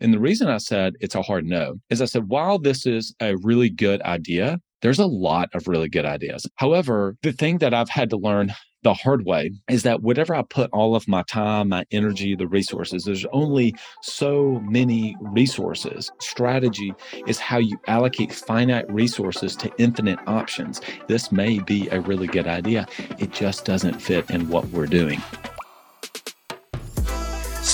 And the reason I said it's a hard no is I said, while this is a really good idea, there's a lot of really good ideas. However, the thing that I've had to learn the hard way is that whatever I put all of my time, my energy, the resources, there's only so many resources. Strategy is how you allocate finite resources to infinite options. This may be a really good idea. It just doesn't fit in what we're doing.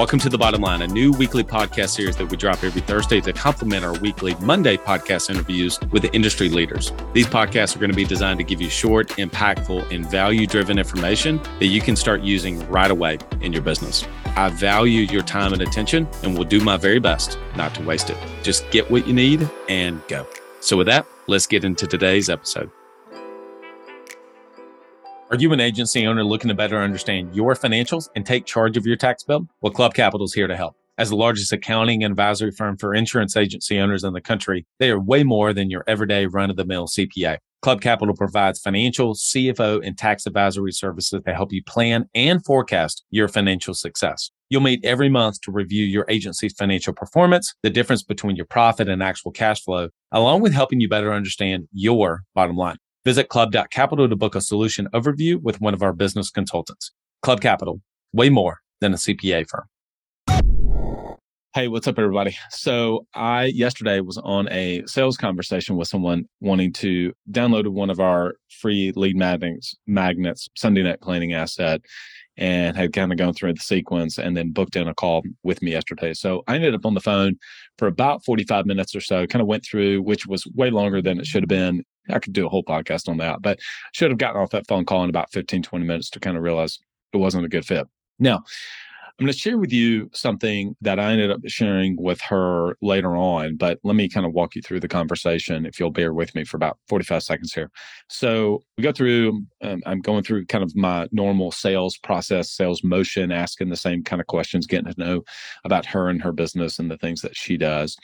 Welcome to The Bottom Line, a new weekly podcast series that we drop every Thursday to complement our weekly Monday podcast interviews with the industry leaders. These podcasts are going to be designed to give you short, impactful, and value driven information that you can start using right away in your business. I value your time and attention and will do my very best not to waste it. Just get what you need and go. So, with that, let's get into today's episode. Are you an agency owner looking to better understand your financials and take charge of your tax bill? Well, Club Capital is here to help. As the largest accounting and advisory firm for insurance agency owners in the country, they are way more than your everyday run of the mill CPA. Club Capital provides financial, CFO, and tax advisory services to help you plan and forecast your financial success. You'll meet every month to review your agency's financial performance, the difference between your profit and actual cash flow, along with helping you better understand your bottom line. Visit club.capital to book a solution overview with one of our business consultants. Club Capital, way more than a CPA firm. Hey, what's up, everybody? So, I yesterday was on a sales conversation with someone wanting to download one of our free lead magnets, magnets Sunday Net Planning asset, and had kind of gone through the sequence and then booked in a call with me yesterday. So, I ended up on the phone for about 45 minutes or so, kind of went through, which was way longer than it should have been I could do a whole podcast on that, but should have gotten off that phone call in about 15, 20 minutes to kind of realize it wasn't a good fit. Now, I'm going to share with you something that I ended up sharing with her later on, but let me kind of walk you through the conversation if you'll bear with me for about 45 seconds here. So we go through, um, I'm going through kind of my normal sales process, sales motion, asking the same kind of questions, getting to know about her and her business and the things that she does.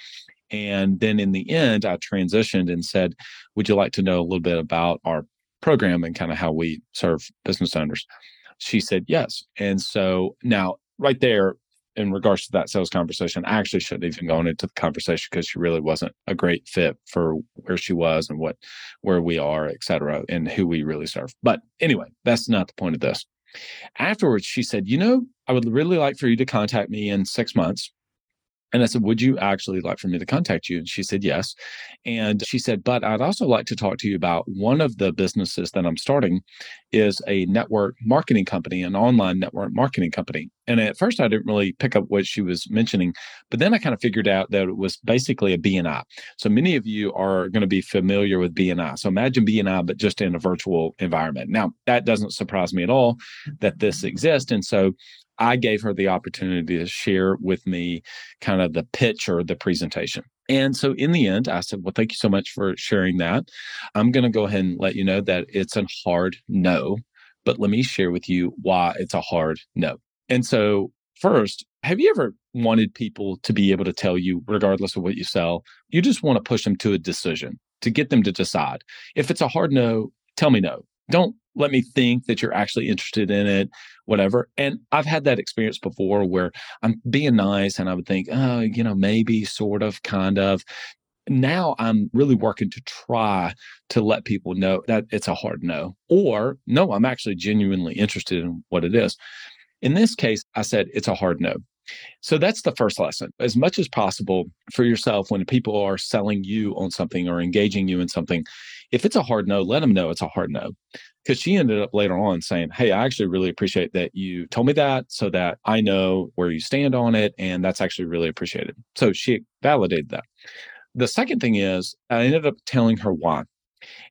And then in the end, I transitioned and said, Would you like to know a little bit about our program and kind of how we serve business owners? She said, Yes. And so now, right there, in regards to that sales conversation, I actually shouldn't have even gone into the conversation because she really wasn't a great fit for where she was and what where we are, et cetera, and who we really serve. But anyway, that's not the point of this. Afterwards, she said, You know, I would really like for you to contact me in six months and I said, Would you actually like for me to contact you? And she said, Yes. And she said, But I'd also like to talk to you about one of the businesses that I'm starting is a network marketing company, an online network marketing company. And at first, I didn't really pick up what she was mentioning, but then I kind of figured out that it was basically a BNI. So many of you are going to be familiar with BNI. So imagine BNI, but just in a virtual environment. Now, that doesn't surprise me at all that this exists. And so I gave her the opportunity to share with me kind of the pitch or the presentation. And so in the end, I said, Well, thank you so much for sharing that. I'm going to go ahead and let you know that it's a hard no, but let me share with you why it's a hard no. And so, first, have you ever wanted people to be able to tell you, regardless of what you sell, you just want to push them to a decision to get them to decide? If it's a hard no, tell me no. Don't let me think that you're actually interested in it, whatever. And I've had that experience before where I'm being nice and I would think, oh, you know, maybe, sort of, kind of. Now I'm really working to try to let people know that it's a hard no, or no, I'm actually genuinely interested in what it is. In this case, I said it's a hard no. So that's the first lesson. As much as possible for yourself, when people are selling you on something or engaging you in something, if it's a hard no, let them know it's a hard no. Because she ended up later on saying, Hey, I actually really appreciate that you told me that so that I know where you stand on it. And that's actually really appreciated. So she validated that. The second thing is, I ended up telling her why.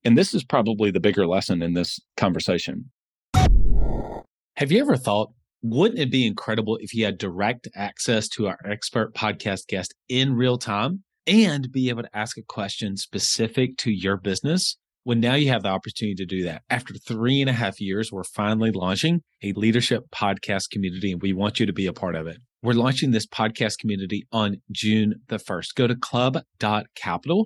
And this is probably the bigger lesson in this conversation. Have you ever thought, wouldn't it be incredible if you had direct access to our expert podcast guest in real time? and be able to ask a question specific to your business Well, now you have the opportunity to do that. After three and a half years, we're finally launching a leadership podcast community, and we want you to be a part of it. We're launching this podcast community on June the 1st. Go to club.capital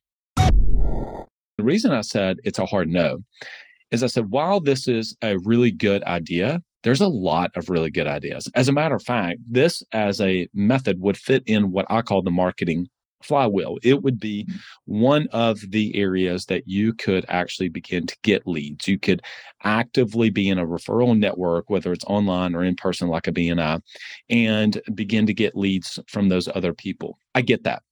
The reason I said it's a hard no is I said, while this is a really good idea, there's a lot of really good ideas. As a matter of fact, this as a method would fit in what I call the marketing flywheel. It would be mm-hmm. one of the areas that you could actually begin to get leads. You could actively be in a referral network, whether it's online or in person, like a BNI, and begin to get leads from those other people. I get that.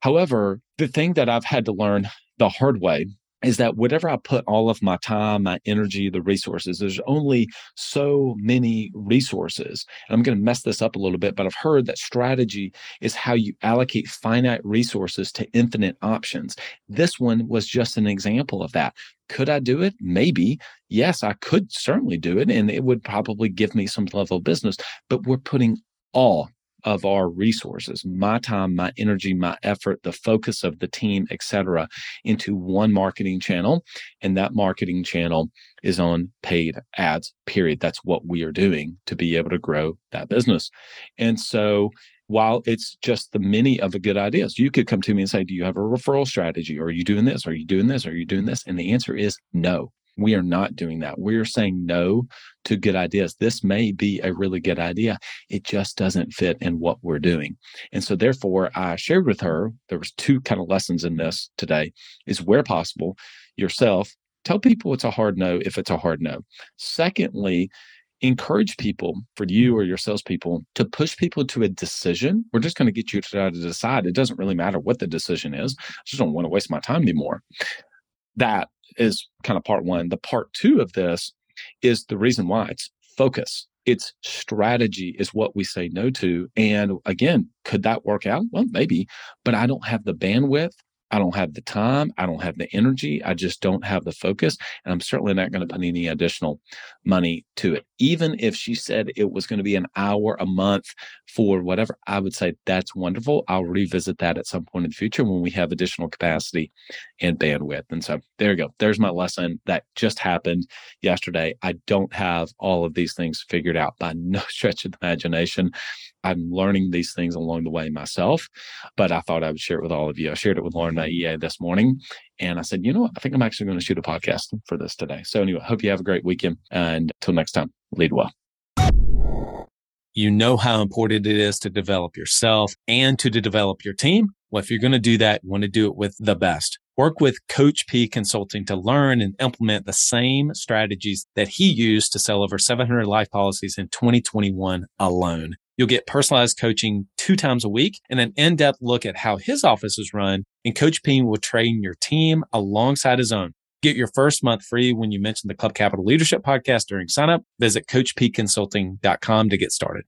However, the thing that I've had to learn the hard way is that whatever I put all of my time, my energy, the resources, there's only so many resources. And I'm going to mess this up a little bit, but I've heard that strategy is how you allocate finite resources to infinite options. This one was just an example of that. Could I do it? Maybe. Yes, I could certainly do it. And it would probably give me some level of business, but we're putting all of our resources my time my energy my effort the focus of the team etc into one marketing channel. And that marketing channel is on paid ads period. That's what we are doing to be able to grow that business. And so while it's just the many of the good ideas you could come to me and say do you have a referral strategy? Are you doing this? Are you doing this? Are you doing this? And the answer is no we are not doing that. We are saying no to good ideas. This may be a really good idea. It just doesn't fit in what we're doing. And so therefore I shared with her, there was two kind of lessons in this today is where possible yourself tell people it's a hard no if it's a hard no. Secondly, encourage people for you or your salespeople to push people to a decision. We're just going to get you to to decide. It doesn't really matter what the decision is. I just don't want to waste my time anymore. That is kind of part one. The part two of this is the reason why it's focus. It's strategy is what we say no to. And again, could that work out? Well, maybe, but I don't have the bandwidth I don't have the time. I don't have the energy. I just don't have the focus. And I'm certainly not going to put any additional money to it. Even if she said it was going to be an hour a month for whatever, I would say that's wonderful. I'll revisit that at some point in the future when we have additional capacity and bandwidth. And so there you go. There's my lesson that just happened yesterday. I don't have all of these things figured out by no stretch of the imagination. I'm learning these things along the way myself, but I thought I would share it with all of you. I shared it with Lauren EA this morning, and I said, you know what? I think I'm actually going to shoot a podcast for this today. So anyway, hope you have a great weekend, and until next time, lead well. You know how important it is to develop yourself and to develop your team. Well, if you're going to do that, you want to do it with the best. Work with Coach P Consulting to learn and implement the same strategies that he used to sell over 700 life policies in 2021 alone. You'll get personalized coaching two times a week and an in-depth look at how his office is run. And Coach P will train your team alongside his own. Get your first month free when you mention the Club Capital Leadership Podcast during sign up. Visit CoachPConsulting.com to get started.